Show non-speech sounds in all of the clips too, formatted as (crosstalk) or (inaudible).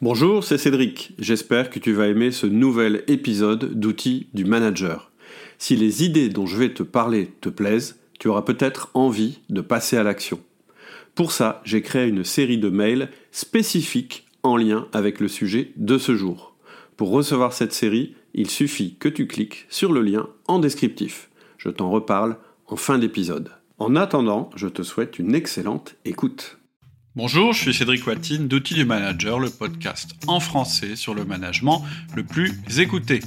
Bonjour, c'est Cédric. J'espère que tu vas aimer ce nouvel épisode d'outils du manager. Si les idées dont je vais te parler te plaisent, tu auras peut-être envie de passer à l'action. Pour ça, j'ai créé une série de mails spécifiques en lien avec le sujet de ce jour. Pour recevoir cette série, il suffit que tu cliques sur le lien en descriptif. Je t'en reparle en fin d'épisode. En attendant, je te souhaite une excellente écoute. Bonjour, je suis Cédric Watine d'Outils du Manager, le podcast en français sur le management le plus écouté.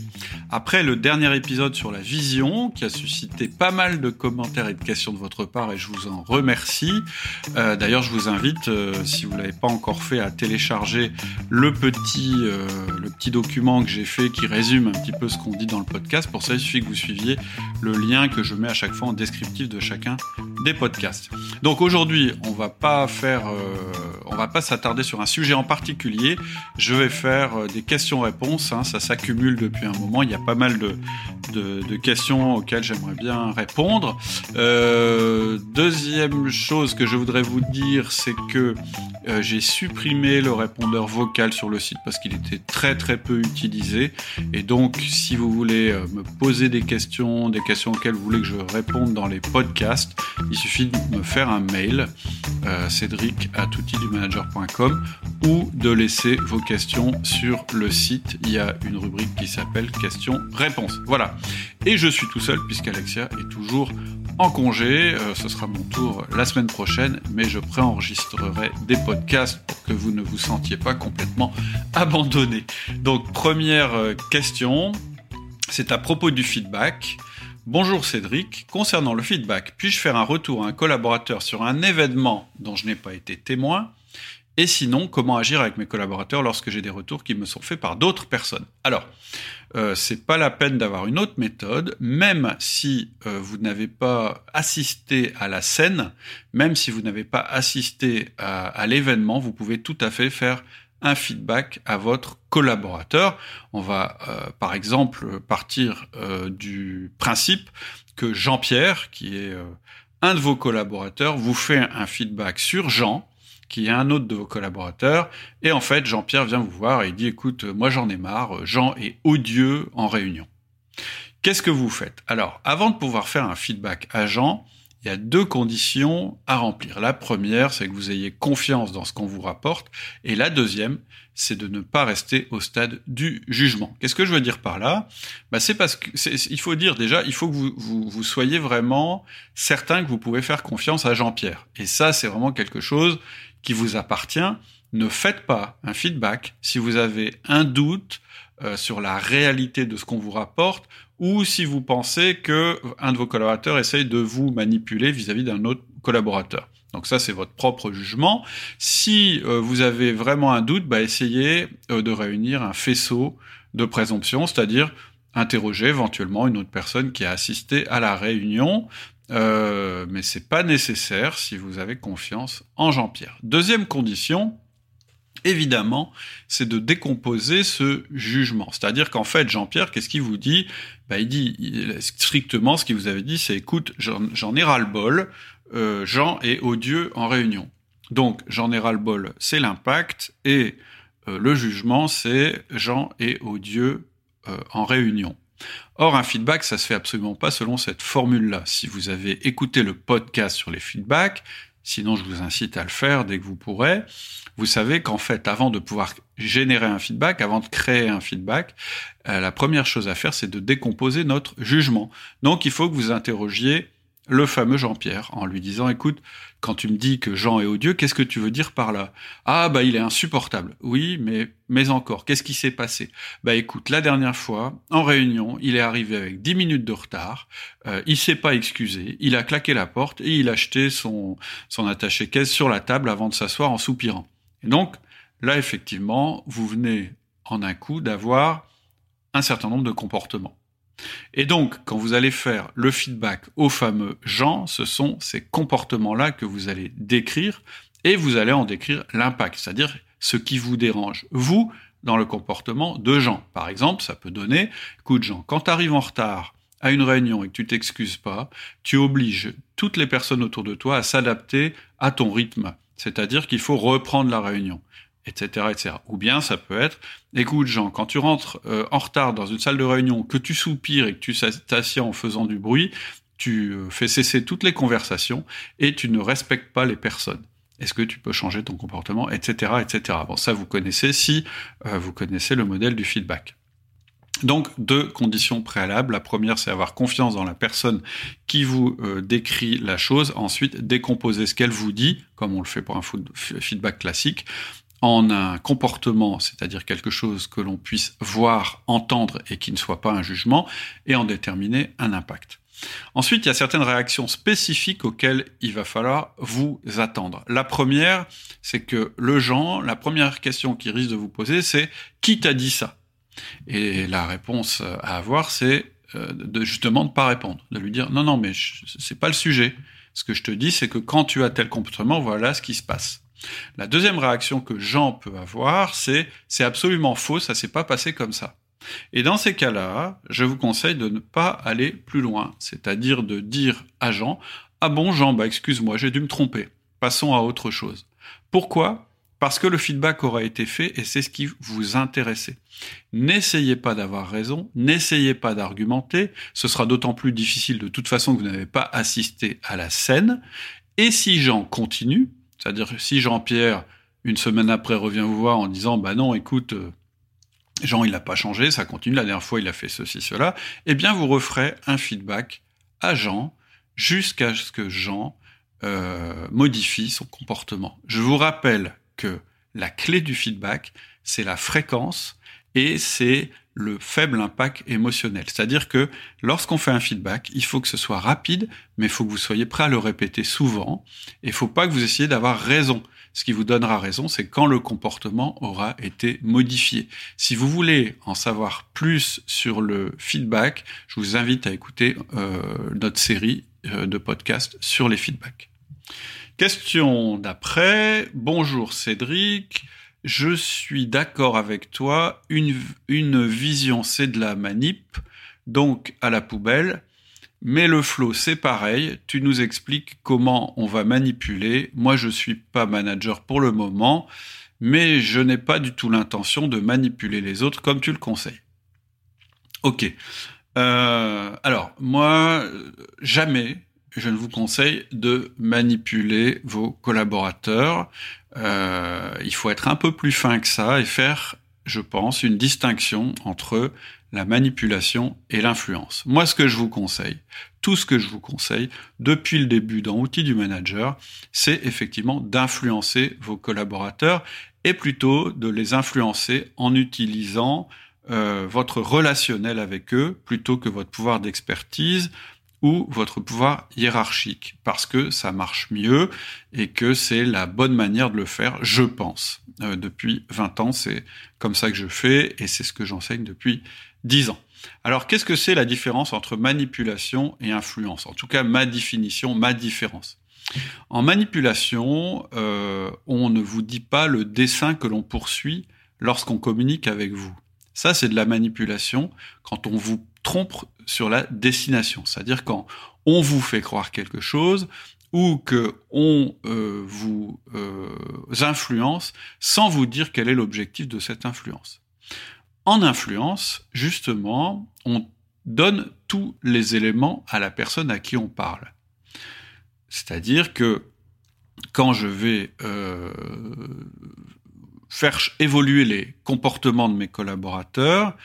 Après le dernier épisode sur la vision, qui a suscité pas mal de commentaires et de questions de votre part, et je vous en remercie. Euh, d'ailleurs, je vous invite, euh, si vous l'avez pas encore fait, à télécharger le petit, euh, le petit document que j'ai fait qui résume un petit peu ce qu'on dit dans le podcast. Pour ça, il suffit que vous suiviez le lien que je mets à chaque fois en descriptif de chacun des podcasts. Donc aujourd'hui, on va pas faire euh, va pas s'attarder sur un sujet en particulier. Je vais faire euh, des questions-réponses. Hein. ça s'accumule depuis un moment. Il y a pas mal de, questions auxquelles j'aimerais bien répondre. Euh, deuxième chose que je voudrais vous dire, c'est que j'ai supprimé le répondeur vocal sur le site parce qu'il était très très peu utilisé. Et donc, si vous voulez me poser des questions, des questions auxquelles vous voulez que je réponde dans les podcasts, il suffit de me faire un mail, cédric à ou de laisser vos questions sur le site. Il y a une rubrique qui s'appelle questions-réponses. Voilà. Et je suis tout seul puisqu'Alexia est toujours en congé. Euh, ce sera mon tour la semaine prochaine, mais je préenregistrerai des podcasts pour que vous ne vous sentiez pas complètement abandonné. Donc première euh, question, c'est à propos du feedback. Bonjour Cédric, concernant le feedback, puis-je faire un retour à un collaborateur sur un événement dont je n'ai pas été témoin? Et sinon, comment agir avec mes collaborateurs lorsque j'ai des retours qui me sont faits par d'autres personnes Alors, euh, c'est pas la peine d'avoir une autre méthode, même si euh, vous n'avez pas assisté à la scène, même si vous n'avez pas assisté à l'événement, vous pouvez tout à fait faire un feedback à votre collaborateur. On va euh, par exemple partir euh, du principe que Jean-Pierre, qui est un de vos collaborateurs, vous fait un feedback sur Jean, qui est un autre de vos collaborateurs, et en fait Jean-Pierre vient vous voir et dit écoute, moi j'en ai marre, Jean est odieux en réunion. Qu'est-ce que vous faites? Alors, avant de pouvoir faire un feedback à Jean, il y a deux conditions à remplir. La première, c'est que vous ayez confiance dans ce qu'on vous rapporte. Et la deuxième, c'est de ne pas rester au stade du jugement. Qu'est-ce que je veux dire par là? Bah, C'est parce que il faut dire déjà, il faut que vous, soyez vraiment certain que vous pouvez faire confiance à Jean-Pierre. Et ça, c'est vraiment quelque chose qui vous appartient. Ne faites pas un feedback si vous avez un doute euh, sur la réalité de ce qu'on vous rapporte ou si vous pensez que un de vos collaborateurs essaye de vous manipuler vis-à-vis d'un autre collaborateur. Donc ça, c'est votre propre jugement. Si euh, vous avez vraiment un doute, bah, essayez euh, de réunir un faisceau de présomption, c'est-à-dire interroger éventuellement une autre personne qui a assisté à la réunion. Euh, mais c'est pas nécessaire si vous avez confiance en Jean-Pierre. Deuxième condition, évidemment, c'est de décomposer ce jugement. C'est-à-dire qu'en fait, Jean-Pierre, qu'est-ce qu'il vous dit? Bah, Il dit strictement ce qu'il vous avait dit, c'est écoute, j'en ai ras-le-bol, euh, Jean est odieux en réunion. Donc, j'en ai ras-le-bol, c'est l'impact, et euh, le jugement, c'est Jean est odieux euh, en réunion. Or, un feedback, ça se fait absolument pas selon cette formule-là. Si vous avez écouté le podcast sur les feedbacks, sinon je vous incite à le faire dès que vous pourrez, vous savez qu'en fait, avant de pouvoir générer un feedback, avant de créer un feedback, euh, la première chose à faire, c'est de décomposer notre jugement. Donc, il faut que vous interrogiez le fameux Jean-Pierre en lui disant écoute, quand tu me dis que Jean est odieux, qu'est-ce que tu veux dire par là? Ah bah il est insupportable. Oui, mais mais encore, qu'est-ce qui s'est passé? Bah écoute, la dernière fois, en réunion, il est arrivé avec 10 minutes de retard, euh, il s'est pas excusé, il a claqué la porte et il a jeté son son attaché caisse sur la table avant de s'asseoir en soupirant. Et donc là effectivement, vous venez en un coup d'avoir un certain nombre de comportements. Et donc, quand vous allez faire le feedback au fameux Jean, ce sont ces comportements-là que vous allez décrire et vous allez en décrire l'impact, c'est-à-dire ce qui vous dérange, vous, dans le comportement de Jean. Par exemple, ça peut donner, écoute Jean, quand tu arrives en retard à une réunion et que tu t'excuses pas, tu obliges toutes les personnes autour de toi à s'adapter à ton rythme. C'est-à-dire qu'il faut reprendre la réunion. Etc., etc. Ou bien ça peut être, écoute Jean, quand tu rentres euh, en retard dans une salle de réunion, que tu soupires et que tu t'assieds en faisant du bruit, tu euh, fais cesser toutes les conversations et tu ne respectes pas les personnes. Est-ce que tu peux changer ton comportement, etc., etc. Bon, ça vous connaissez si euh, vous connaissez le modèle du feedback. Donc deux conditions préalables. La première, c'est avoir confiance dans la personne qui vous euh, décrit la chose. Ensuite, décomposer ce qu'elle vous dit, comme on le fait pour un feedback classique, en un comportement, c'est-à-dire quelque chose que l'on puisse voir, entendre et qui ne soit pas un jugement, et en déterminer un impact. Ensuite, il y a certaines réactions spécifiques auxquelles il va falloir vous attendre. La première, c'est que le genre, la première question qu'il risque de vous poser, c'est qui t'a dit ça? Et la réponse à avoir, c'est euh, de justement de pas répondre, de lui dire non non mais c'est pas le sujet. Ce que je te dis, c'est que quand tu as tel comportement, voilà ce qui se passe. La deuxième réaction que Jean peut avoir, c'est c'est absolument faux, ça s'est pas passé comme ça. Et dans ces cas-là, je vous conseille de ne pas aller plus loin, c'est-à-dire de dire à Jean Ah bon Jean, bah excuse-moi, j'ai dû me tromper. Passons à autre chose. Pourquoi? Parce que le feedback aura été fait et c'est ce qui vous intéressait. N'essayez pas d'avoir raison, n'essayez pas d'argumenter, ce sera d'autant plus difficile de toute façon que vous n'avez pas assisté à la scène. Et si Jean continue, c'est-à-dire si Jean-Pierre, une semaine après, revient vous voir en disant Bah non, écoute, euh, Jean, il n'a pas changé, ça continue, la dernière fois, il a fait ceci, cela, eh bien, vous referez un feedback à Jean jusqu'à ce que Jean euh, modifie son comportement. Je vous rappelle que la clé du feedback, c'est la fréquence et c'est le faible impact émotionnel. C'est-à-dire que lorsqu'on fait un feedback, il faut que ce soit rapide, mais il faut que vous soyez prêt à le répéter souvent. Et il faut pas que vous essayiez d'avoir raison. Ce qui vous donnera raison, c'est quand le comportement aura été modifié. Si vous voulez en savoir plus sur le feedback, je vous invite à écouter euh, notre série euh, de podcasts sur les feedbacks. Question d'après. Bonjour Cédric. Je suis d'accord avec toi. Une, vision, c'est de la manip. Donc, à la poubelle. Mais le flow, c'est pareil. Tu nous expliques comment on va manipuler. Moi, je suis pas manager pour le moment, mais je n'ai pas du tout l'intention de manipuler les autres comme tu le conseilles. Ok. Euh, alors, moi, jamais je ne vous conseille de manipuler vos collaborateurs. Euh, il faut être un peu plus fin que ça et faire, je pense, une distinction entre la manipulation et l'influence. Moi, ce que je vous conseille, tout ce que je vous conseille depuis le début dans Outils du Manager, c'est effectivement d'influencer vos collaborateurs et plutôt de les influencer en utilisant euh, votre relationnel avec eux plutôt que votre pouvoir d'expertise ou votre pouvoir hiérarchique, parce que ça marche mieux et que c'est la bonne manière de le faire, je pense. Euh, depuis 20 ans, c'est comme ça que je fais et c'est ce que j'enseigne depuis 10 ans. Alors, qu'est-ce que c'est la différence entre manipulation et influence? En tout cas, ma définition, ma différence. En manipulation, euh, on ne vous dit pas le dessin que l'on poursuit lorsqu'on communique avec vous. Ça, c'est de la manipulation quand on vous trompe sur la destination, c'est-à-dire quand on vous fait croire quelque chose ou que on euh, vous euh, influence sans vous dire quel est l'objectif de cette influence. En influence, justement, on donne tous les éléments à la personne à qui on parle. C'est-à-dire que quand je vais euh, faire évoluer les comportements de mes collaborateurs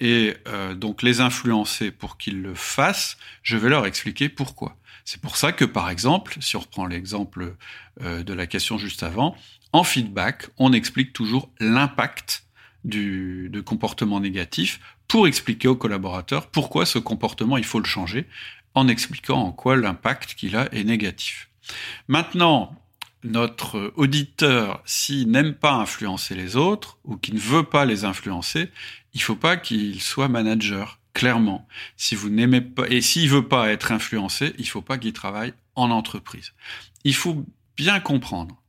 et euh, donc les influencer pour qu'ils le fassent, je vais leur expliquer pourquoi. C'est pour ça que, par exemple, si on reprend l'exemple euh, de la question juste avant, en feedback, on explique toujours l'impact du, comportement négatif pour expliquer aux collaborateurs pourquoi ce comportement, il faut le changer, en expliquant en quoi l'impact qu'il a est négatif. Maintenant, notre auditeur, s'il n'aime pas influencer les autres ou qui ne veut pas les influencer, il faut pas qu'il soit manager, clairement. Si vous et s'il veut pas être influencé, il faut pas qu'il travaille en entreprise. Il faut bien comprendre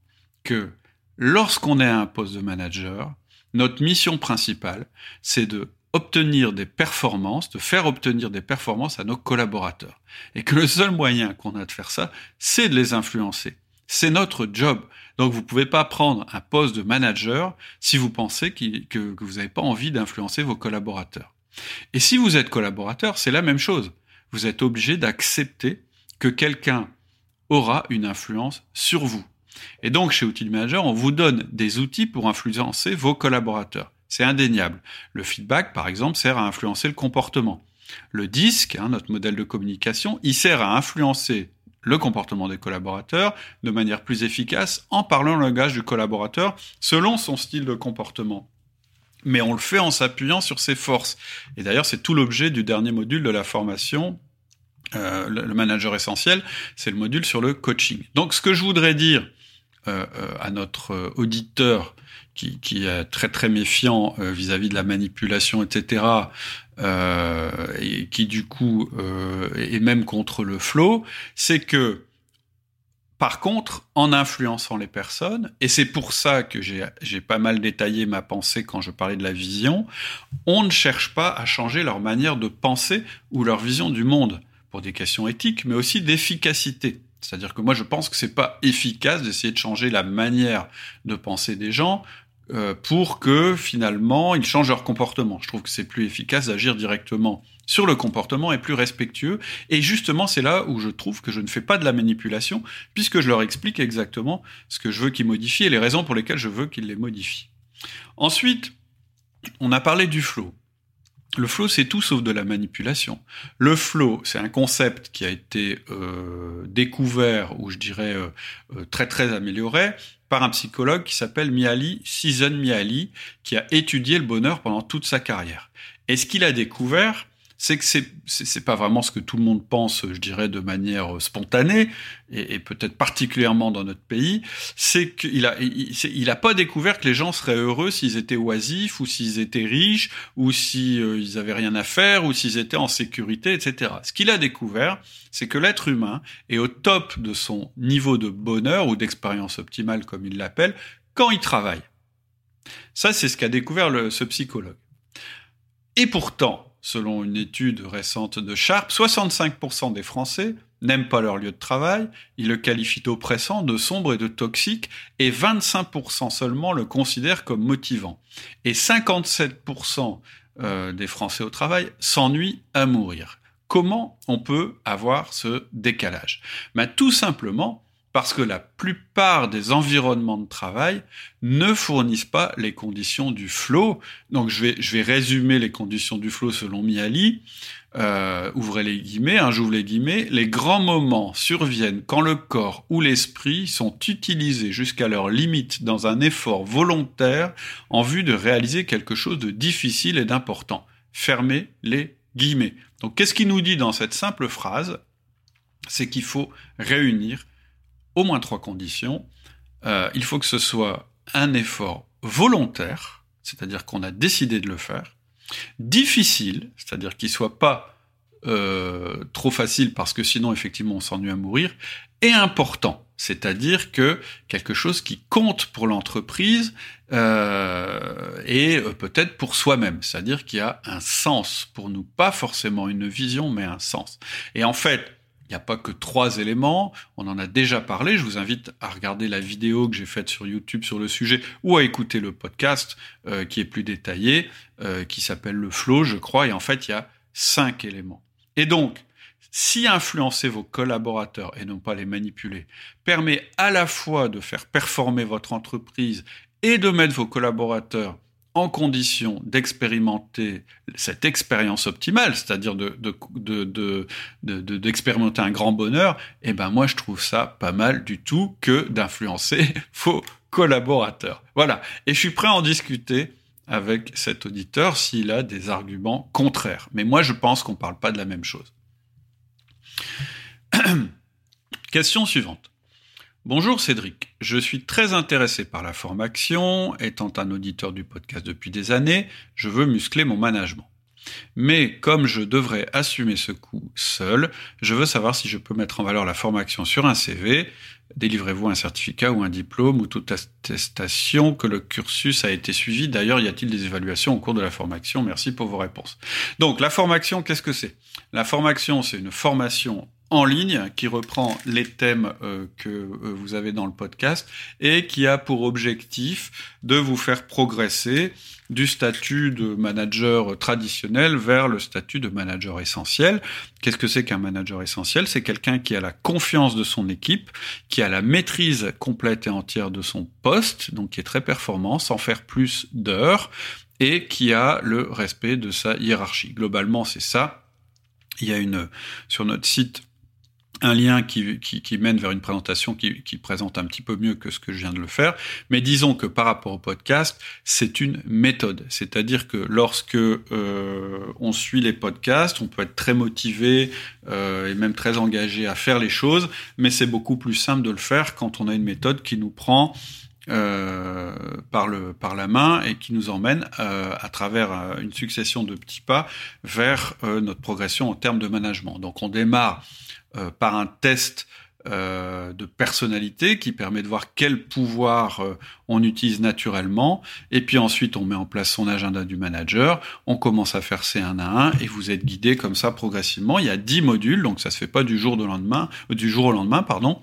que lorsqu'on est à un poste de manager, notre mission principale, c'est de obtenir des performances, de faire obtenir des performances à nos collaborateurs. Et que le seul moyen qu'on a de faire ça, c'est de les influencer. C'est notre job. Donc vous pouvez pas prendre un poste de manager si vous pensez que, vous n'avez pas envie d'influencer vos collaborateurs. Et si vous êtes collaborateur, c'est la même chose. Vous êtes obligé d'accepter que quelqu'un aura une influence sur vous. Et donc, chez Outil Manager, on vous donne des outils pour influencer vos collaborateurs. C'est indéniable. Le feedback, par exemple, sert à influencer le comportement. Le disque, hein, notre modèle de communication, il sert à influencer le comportement des collaborateurs de manière plus efficace en parlant le langage du collaborateur selon son style de comportement. Mais on le fait en s'appuyant sur ses forces. Et d'ailleurs, c'est tout l'objet du dernier module de la formation, euh, le manager essentiel, c'est le module sur le coaching. Donc ce que je voudrais dire euh, euh, à notre auditeur qui, est très très méfiant vis-à-vis de la manipulation, etc., et qui du coup euh, est même contre le flow, c'est que par contre, en influençant les personnes, et c'est pour ça que j'ai pas mal détaillé ma pensée quand je parlais de la vision, on ne cherche pas à changer leur manière de penser ou leur vision du monde, pour des questions éthiques, mais aussi d'efficacité. C'est-à-dire que moi, je pense que c'est pas efficace d'essayer de changer la manière de penser des gens euh, pour que finalement ils changent leur comportement. Je trouve que c'est plus efficace d'agir directement sur le comportement et plus respectueux. Et justement, c'est là où je trouve que je ne fais pas de la manipulation, puisque je leur explique exactement ce que je veux qu'ils modifient et les raisons pour lesquelles je veux qu'ils les modifient. Ensuite, on a parlé du flow. Le flow, c'est tout sauf de la manipulation. Le flow, c'est un concept qui a été euh, découvert, ou je dirais euh, euh, très très amélioré, par un psychologue qui s'appelle Miali, Season Miali, qui a étudié le bonheur pendant toute sa carrière. Et ce qu'il a découvert, c'est que c'est c'est pas vraiment ce que tout le monde pense, je dirais, de manière spontanée et, peut-être particulièrement dans notre pays. C'est qu'il a il, a pas découvert que les gens seraient heureux s'ils étaient oisifs ou s'ils étaient riches ou s'ils euh, avaient rien à faire ou s'ils étaient en sécurité, etc. Ce qu'il a découvert, c'est que l'être humain est au top de son niveau de bonheur ou d'expérience optimale, comme il l'appelle, quand il travaille. Ça, c'est ce qu'a découvert le, ce psychologue. Et pourtant, selon une étude récente de Sharp, 65% des Français n'aiment pas leur lieu de travail, ils le qualifient d'oppressant, de sombre et de toxique, et 25% seulement le considèrent comme motivant. Et 57% euh, des Français au travail s'ennuient à mourir. Comment on peut avoir ce décalage? Ben, Tout simplement parce que la plupart des environnements de travail ne fournissent pas les conditions du flow. Donc je vais, je vais résumer les conditions du flow selon Miali. Euh, ouvrez les guillemets, hein, j'ouvre les guillemets, les grands moments surviennent quand le corps ou l'esprit sont utilisés jusqu'à leur limite dans un effort volontaire en vue de réaliser quelque chose de difficile et d'important. Fermez les guillemets. Donc qu'est-ce qu'il nous dit dans cette simple phrase? C'est qu'il faut réunir au moins trois conditions. Euh, il faut que ce soit un effort volontaire, c'est-à-dire qu'on a décidé de le faire, difficile, c'est-à-dire qu'il soit pas euh, trop facile parce que sinon effectivement on s'ennuie à mourir, et important, c'est-à-dire que quelque chose qui compte pour l'entreprise euh, et peut-être pour soi-même, c'est-à-dire qu'il y a un sens pour nous, pas forcément une vision, mais un sens. Et en fait, il n'y a pas que trois éléments, on en a déjà parlé, je vous invite à regarder la vidéo que j'ai faite sur YouTube sur le sujet ou à écouter le podcast euh, qui est plus détaillé, euh, qui s'appelle le flow, je crois, et en fait il y a cinq éléments. Et donc, si influencer vos collaborateurs et non pas les manipuler permet à la fois de faire performer votre entreprise et de mettre vos collaborateurs en condition d'expérimenter cette expérience optimale, c'est-à-dire de, d'expérimenter un grand bonheur, eh ben moi je trouve ça pas mal du tout que d'influencer (laughs) vos collaborateurs. Voilà. Et je suis prêt à en discuter avec cet auditeur s'il a des arguments contraires. Mais moi je pense qu'on ne parle pas de la même chose. (clears throat) Question suivante. Bonjour Cédric, je suis très intéressé par la formation, étant un auditeur du podcast depuis des années, je veux muscler mon management. Mais comme je devrais assumer ce coût seul, je veux savoir si je peux mettre en valeur la formation sur un CV. Délivrez-vous un certificat ou un diplôme ou toute attestation que le cursus a été suivi. D'ailleurs, y a-t-il des évaluations au cours de la formation? Merci pour vos réponses. Donc, la formation, qu'est-ce que c'est? La formation, c'est une formation en ligne qui reprend les thèmes euh, que euh, vous avez dans le podcast et qui a pour objectif de vous faire progresser du statut de manager traditionnel vers le statut de manager essentiel. Qu'est-ce que c'est qu'un manager essentiel? C'est quelqu'un qui a la confiance de son équipe, qui a la maîtrise complète et entière de son poste, donc qui est très performant, sans faire plus d'heures, et qui a le respect de sa hiérarchie. Globalement, c'est ça. Il y a une sur notre site un lien qui, mène vers une présentation qui, qui, présente un petit peu mieux que ce que je viens de le faire. Mais disons que par rapport au podcast, c'est une méthode. C'est-à-dire que lorsque euh, on suit les podcasts, on peut être très motivé euh, et même très engagé à faire les choses, mais c'est beaucoup plus simple de le faire quand on a une méthode qui nous prend euh, par, la main et qui nous emmène euh, à travers euh, une succession de petits pas vers notre progression en termes de management. Donc on démarre par un test euh, de personnalité qui permet de voir quel pouvoir euh, on utilise naturellement. Et puis ensuite, on met en place son agenda du manager. On commence à faire ces un à un et vous êtes guidé comme ça progressivement. Il y a 10 modules, donc ça se fait pas du jour au lendemain, du jour au lendemain, pardon.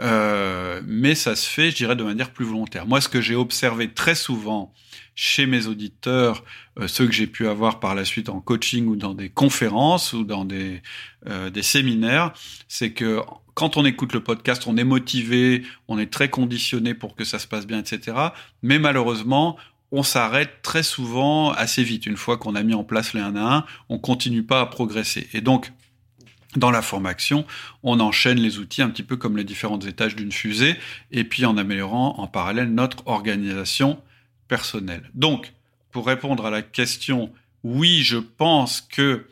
mais ça se fait, je dirais, de manière plus volontaire. Moi, ce que j'ai observé très souvent chez mes auditeurs, euh, ceux que j'ai pu avoir par la suite en coaching ou dans des conférences ou dans des, euh, des séminaires, c'est que quand on écoute le podcast, on est motivé, on est très conditionné pour que ça se passe bien, etc. Mais malheureusement, on s'arrête très souvent assez vite. Une fois qu'on a mis en place les 1 à 1, on continue pas à progresser. Et donc, dans la formation, on enchaîne les outils un petit peu comme les différents étages d'une fusée, et puis en améliorant en parallèle notre organisation personnel. Donc, pour répondre à la question, oui, je pense que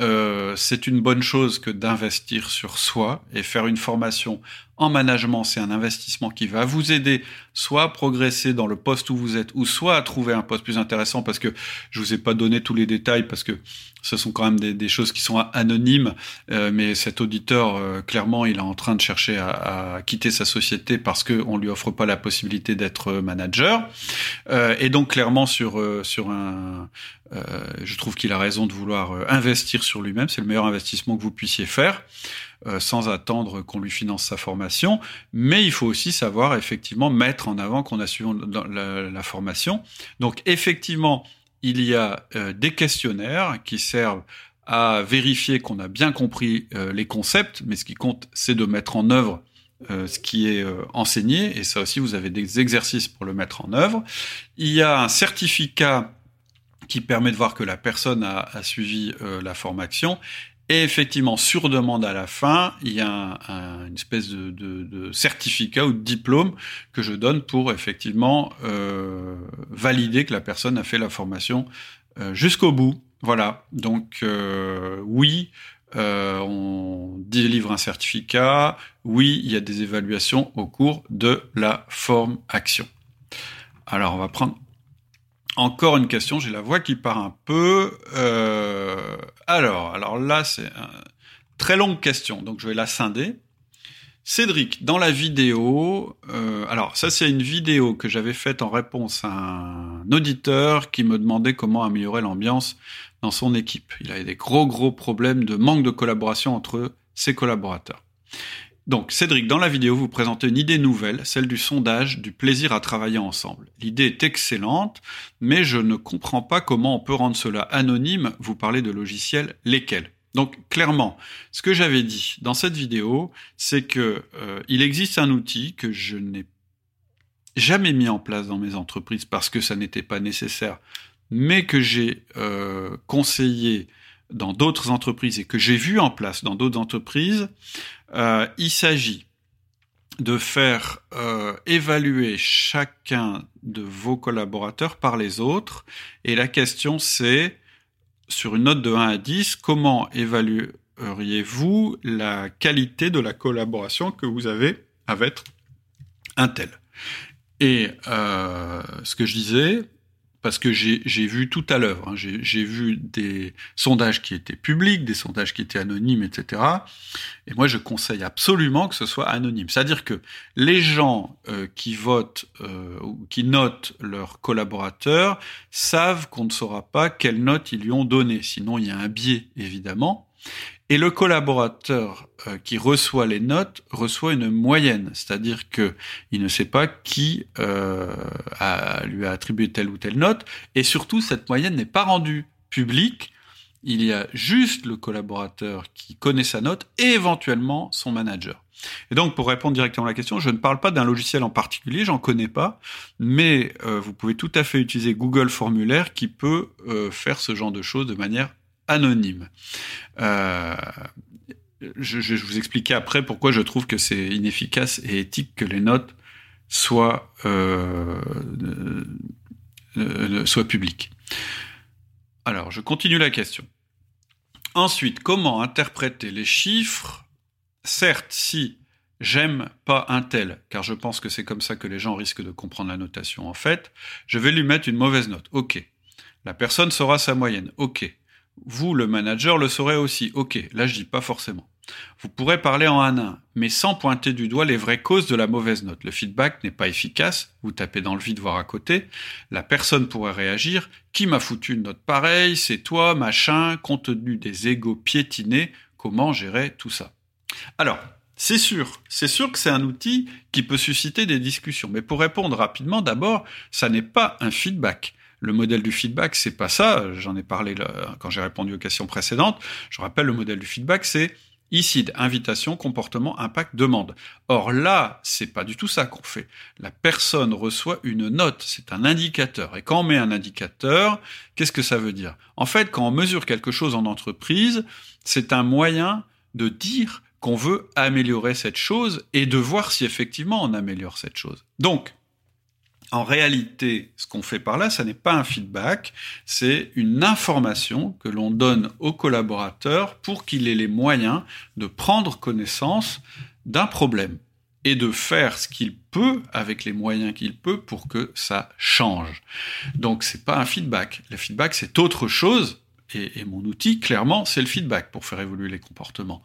euh, c'est une bonne chose que d'investir sur soi et faire une formation en management, c'est un investissement qui va vous aider soit à progresser dans le poste où vous êtes, ou soit à trouver un poste plus intéressant, parce que je vous ai pas donné tous les détails, parce que ce sont quand même des, choses qui sont anonymes, euh, mais cet auditeur, euh, clairement, il est en train de chercher à, quitter sa société parce qu'on lui offre pas la possibilité d'être manager. Euh, et donc, clairement, sur, sur un... je trouve qu'il a raison de vouloir investir sur lui-même, c'est le meilleur investissement que vous puissiez faire. Euh, sans attendre qu'on lui finance sa formation. Mais il faut aussi savoir effectivement mettre en avant qu'on a suivi la, formation. Donc effectivement, il y a euh, des questionnaires qui servent à vérifier qu'on a bien compris euh, les concepts, mais ce qui compte, c'est de mettre en œuvre ce qui est enseigné, et ça aussi, vous avez des exercices pour le mettre en œuvre. Il y a un certificat qui permet de voir que la personne a, a suivi la formation, et effectivement, sur demande à la fin, il y a un, une espèce de, certificat ou de diplôme que je donne pour effectivement euh, valider que la personne a fait la formation euh, jusqu'au bout. Voilà. Donc euh, oui, on délivre un certificat. Oui, il y a des évaluations au cours de la forme action. Alors, on va prendre encore une question, j'ai la voix qui part un peu. Euh, alors, alors là, c'est une très longue question, donc je vais la scinder. Cédric, dans la vidéo, euh, alors ça c'est une vidéo que j'avais faite en réponse à un auditeur qui me demandait comment améliorer l'ambiance dans son équipe. Il avait des gros gros problèmes de manque de collaboration entre ses collaborateurs. Donc, Cédric, dans la vidéo, vous présentez une idée nouvelle, celle du sondage du plaisir à travailler ensemble. L'idée est excellente, mais je ne comprends pas comment on peut rendre cela anonyme. Vous parlez de logiciels, lesquels donc clairement, ce que j'avais dit dans cette vidéo, c'est que euh, il existe un outil que je n'ai jamais mis en place dans mes entreprises parce que ça n'était pas nécessaire, mais que j'ai euh, conseillé dans d'autres entreprises et que j'ai vu en place dans d'autres entreprises, euh, il s'agit de faire euh, évaluer chacun de vos collaborateurs par les autres. Et la question c'est, sur une note de 1 à 10, comment évalueriez-vous la qualité de la collaboration que vous avez avec un tel? Et euh, ce que je disais, parce que j'ai vu tout à l'œuvre. Hein. J'ai vu des sondages qui étaient publics, des sondages qui étaient anonymes, etc. Et moi, je conseille absolument que ce soit anonyme. C'est-à-dire que les gens euh, qui votent euh, ou qui notent leurs collaborateurs savent qu'on ne saura pas quelle note ils lui ont donné. Sinon, il y a un biais, évidemment. Et le collaborateur euh, qui reçoit les notes reçoit une moyenne, c'est-à-dire que il ne sait pas qui euh, a, lui a attribué telle ou telle note, et surtout cette moyenne n'est pas rendue publique. Il y a juste le collaborateur qui connaît sa note et éventuellement son manager. Et donc, pour répondre directement à la question, je ne parle pas d'un logiciel en particulier, j'en connais pas, mais euh, vous pouvez tout à fait utiliser Google Formulaire qui peut faire ce genre de choses de manière anonyme. Euh, je, je, vous expliquer après pourquoi je trouve que c'est inefficace et éthique que les notes soient, euh, euh, soient publiques. Alors, je continue la question. Ensuite, comment interpréter les chiffres? Certes, si j'aime pas un tel, car je pense que c'est comme ça que les gens risquent de comprendre la notation en fait, je vais lui mettre une mauvaise note. Ok. La personne saura sa moyenne. Ok. Vous, le manager, le saurez aussi. Ok, là je dis pas forcément. Vous pourrez parler en un mais sans pointer du doigt les vraies causes de la mauvaise note. Le feedback n'est pas efficace, vous tapez dans le vide voir à côté, la personne pourrait réagir, qui m'a foutu une note pareille, c'est toi, machin, compte tenu des égaux piétinés, comment gérer tout ça? Alors, c'est sûr, c'est sûr que c'est un outil qui peut susciter des discussions, mais pour répondre rapidement, d'abord, ça n'est pas un feedback le modèle du feedback, c'est pas ça. J'en ai parlé quand j'ai répondu aux questions précédentes. Je rappelle, le modèle du feedback, c'est ICID, invitation, comportement, impact, demande. Or là, c'est pas du tout ça qu'on fait. La personne reçoit une note, c'est un indicateur. Et quand on met un indicateur, qu'est-ce que ça veut dire? En fait, quand on mesure quelque chose en entreprise, c'est un moyen de dire qu'on veut améliorer cette chose et de voir si effectivement on améliore cette chose. Donc, en réalité, ce qu'on fait par là, ça n'est pas un feedback, c'est une information que l'on donne au collaborateur pour qu'il ait les moyens de prendre connaissance d'un problème et de faire ce qu'il peut avec les moyens qu'il peut pour que ça change. Donc c'est pas un feedback. Le feedback c'est autre chose et, mon outil, clairement, c'est le feedback pour faire évoluer les comportements.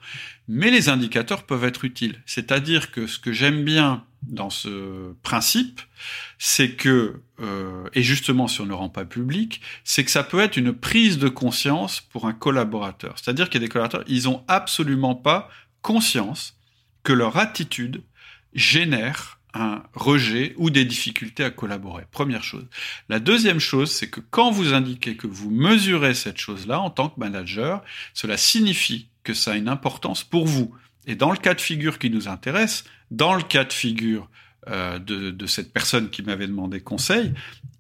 Mais les indicateurs peuvent être utiles. C'est-à-dire que ce que j'aime bien dans ce principe, c'est que, euh, et justement si on ne le rend pas public, c'est que ça peut être une prise de conscience pour un collaborateur. C'est-à-dire qu'il y a des collaborateurs, ils ont absolument pas conscience que leur attitude génère un rejet ou des difficultés à collaborer. Première chose. La deuxième chose, c'est que quand vous indiquez que vous mesurez cette chose-là en tant que manager, cela signifie que ça a une importance pour vous. Et dans le cas de figure qui nous intéresse, dans le cas de figure euh, de, cette personne qui m'avait demandé conseil,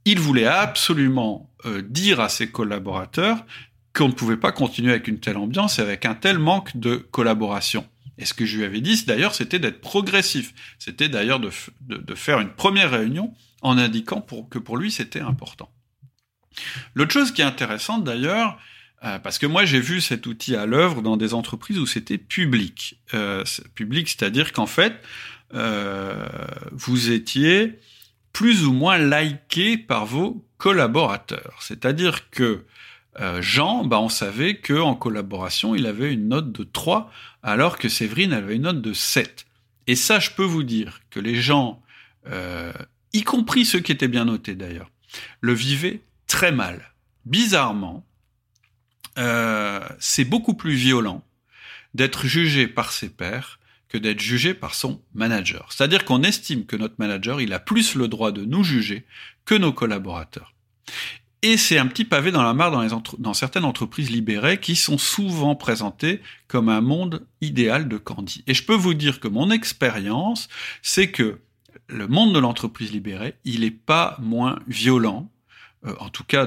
il voulait absolument euh, dire à ses collaborateurs qu'on ne pouvait pas continuer avec une telle ambiance et avec un tel manque de collaboration. Et ce que je lui avais dit, d'ailleurs, c'était d'être progressif. C'était d'ailleurs de, faire une première réunion en indiquant que pour lui, c'était important. L'autre chose qui est intéressante, d'ailleurs, euh, parce que moi, j'ai vu cet outil à l'œuvre dans des entreprises où c'était public. Euh, public, c'est-à-dire qu'en fait, euh, vous étiez plus ou moins liké par vos collaborateurs. C'est-à-dire que euh, Jean, bah, on savait qu'en collaboration, il avait une note de 3, alors que Séverine avait une note de 7. Et ça, je peux vous dire que les gens, euh, y compris ceux qui étaient bien notés d'ailleurs, le vivaient très mal. Bizarrement, euh, c'est beaucoup plus violent d'être jugé par ses pairs que d'être jugé par son manager. C'est-à-dire qu'on estime que notre manager, il a plus le droit de nous juger que nos collaborateurs. Et c'est un petit pavé dans la mare dans, certaines entreprises libérées qui sont souvent présentées comme un monde idéal de Candy. Et je peux vous dire que mon expérience, c'est que le monde de l'entreprise libérée, il n'est pas moins violent, euh, en tout cas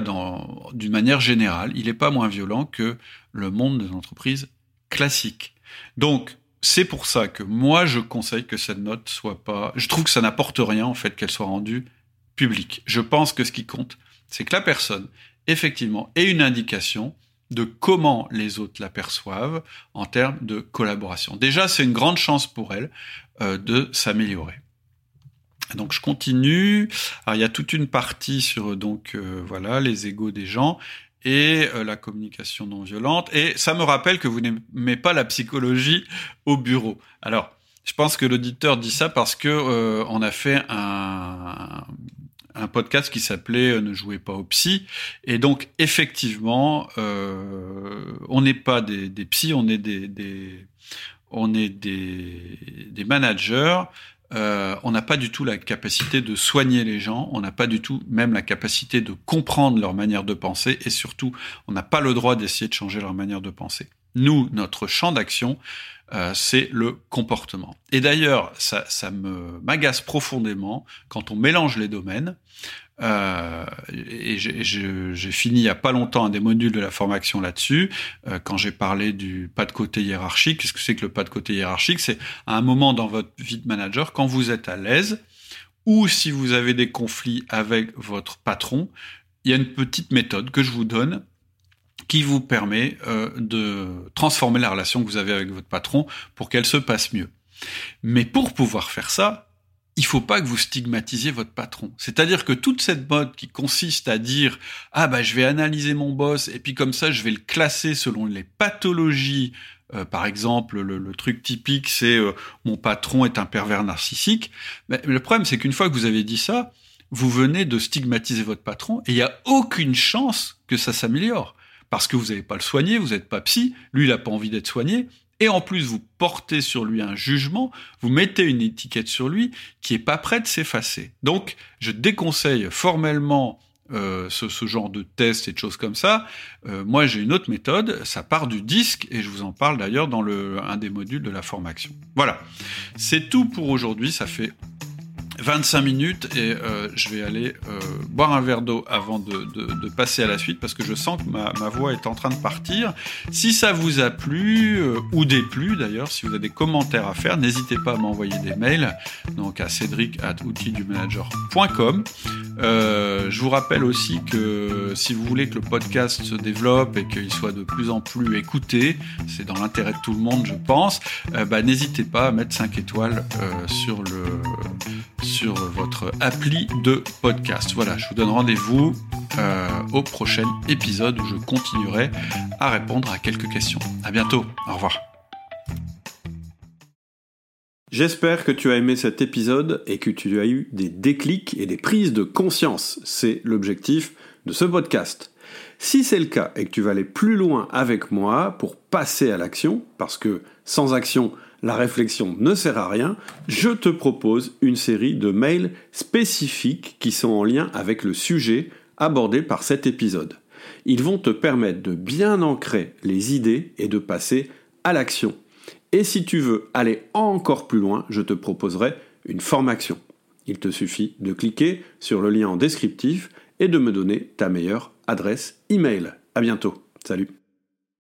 d'une manière générale, il n'est pas moins violent que le monde de l'entreprise classique. Donc, c'est pour ça que moi, je conseille que cette note soit pas... Je trouve que ça n'apporte rien, en fait, qu'elle soit rendue publique. Je pense que ce qui compte, c'est que la personne, effectivement, ait une indication de comment les autres l'aperçoivent en termes de collaboration. Déjà, c'est une grande chance pour elle euh, de s'améliorer. Donc je continue. Alors il y a toute une partie sur donc euh, voilà les égaux des gens et euh, la communication non violente. Et ça me rappelle que vous n'aimez pas la psychologie au bureau. Alors je pense que l'auditeur dit ça parce que on a fait un, un podcast qui s'appelait Ne jouez pas au psy. Et donc, effectivement, on n'est pas des, des psys, on est des, des on est des, des managers euh, on n'a pas du tout la capacité de soigner les gens, on n'a pas du tout même la capacité de comprendre leur manière de penser, et surtout, on n'a pas le droit d'essayer de changer leur manière de penser. Nous, notre champ d'action, euh, c'est le comportement. Et d'ailleurs, ça, ça me m'agace profondément quand on mélange les domaines. Euh, et j'ai fini il y a pas longtemps un des modules de la formation là-dessus, euh, quand j'ai parlé du pas de côté hiérarchique. Qu'est-ce que c'est que le pas de côté hiérarchique? C'est à un moment dans votre vie de manager, quand vous êtes à l'aise, ou si vous avez des conflits avec votre patron, il y a une petite méthode que je vous donne qui vous permet euh, de transformer la relation que vous avez avec votre patron pour qu'elle se passe mieux. Mais pour pouvoir faire ça, il faut pas que vous stigmatisiez votre patron. C'est-à-dire que toute cette mode qui consiste à dire ah bah je vais analyser mon boss et puis comme ça je vais le classer selon les pathologies. Euh, par exemple, le, truc typique c'est euh, mon patron est un pervers narcissique. Le problème c'est qu'une fois que vous avez dit ça, vous venez de stigmatiser votre patron et il n'y a aucune chance que ça s'améliore parce que vous n'avez pas le soigner, vous n'êtes pas psy, lui il n'a pas envie d'être soigné, et en plus vous portez sur lui un jugement, vous mettez une étiquette sur lui qui est pas prête de s'effacer. Donc je déconseille formellement euh, ce, genre de test et de choses comme ça. Euh, moi j'ai une autre méthode, ça part du disque et je vous en parle d'ailleurs dans un des modules de la formation. Voilà, c'est tout pour aujourd'hui, ça fait 25 minutes et euh, je vais aller euh, boire un verre d'eau avant de, passer à la suite parce que je sens que ma, voix est en train de partir. Si ça vous a plu euh, ou déplu d'ailleurs, si vous avez des commentaires à faire, n'hésitez pas à m'envoyer des mails donc à cédric at je vous rappelle aussi que si vous voulez que le podcast se développe et qu'il soit de plus en plus écouté, c'est dans l'intérêt de tout le monde je pense, bah, n'hésitez pas à mettre 5 étoiles sur le sur votre appli de podcast. Voilà, je vous donne rendez-vous euh, au prochain épisode où je continuerai à répondre à quelques questions. À bientôt, au revoir. J'espère que tu as aimé cet épisode et que tu as eu des déclics et des prises de conscience. C'est l'objectif de ce podcast. Si c'est le cas et que tu vas aller plus loin avec moi pour passer à l'action, parce que sans action, la réflexion ne sert à rien, je te propose une série de mails spécifiques qui sont en lien avec le sujet abordé par cet épisode. Ils vont te permettre de bien ancrer les idées et de passer à l'action. Et si tu veux aller encore plus loin, je te proposerai une formation. Il te suffit de cliquer sur le lien en descriptif et de me donner ta meilleure adresse email. À bientôt. Salut.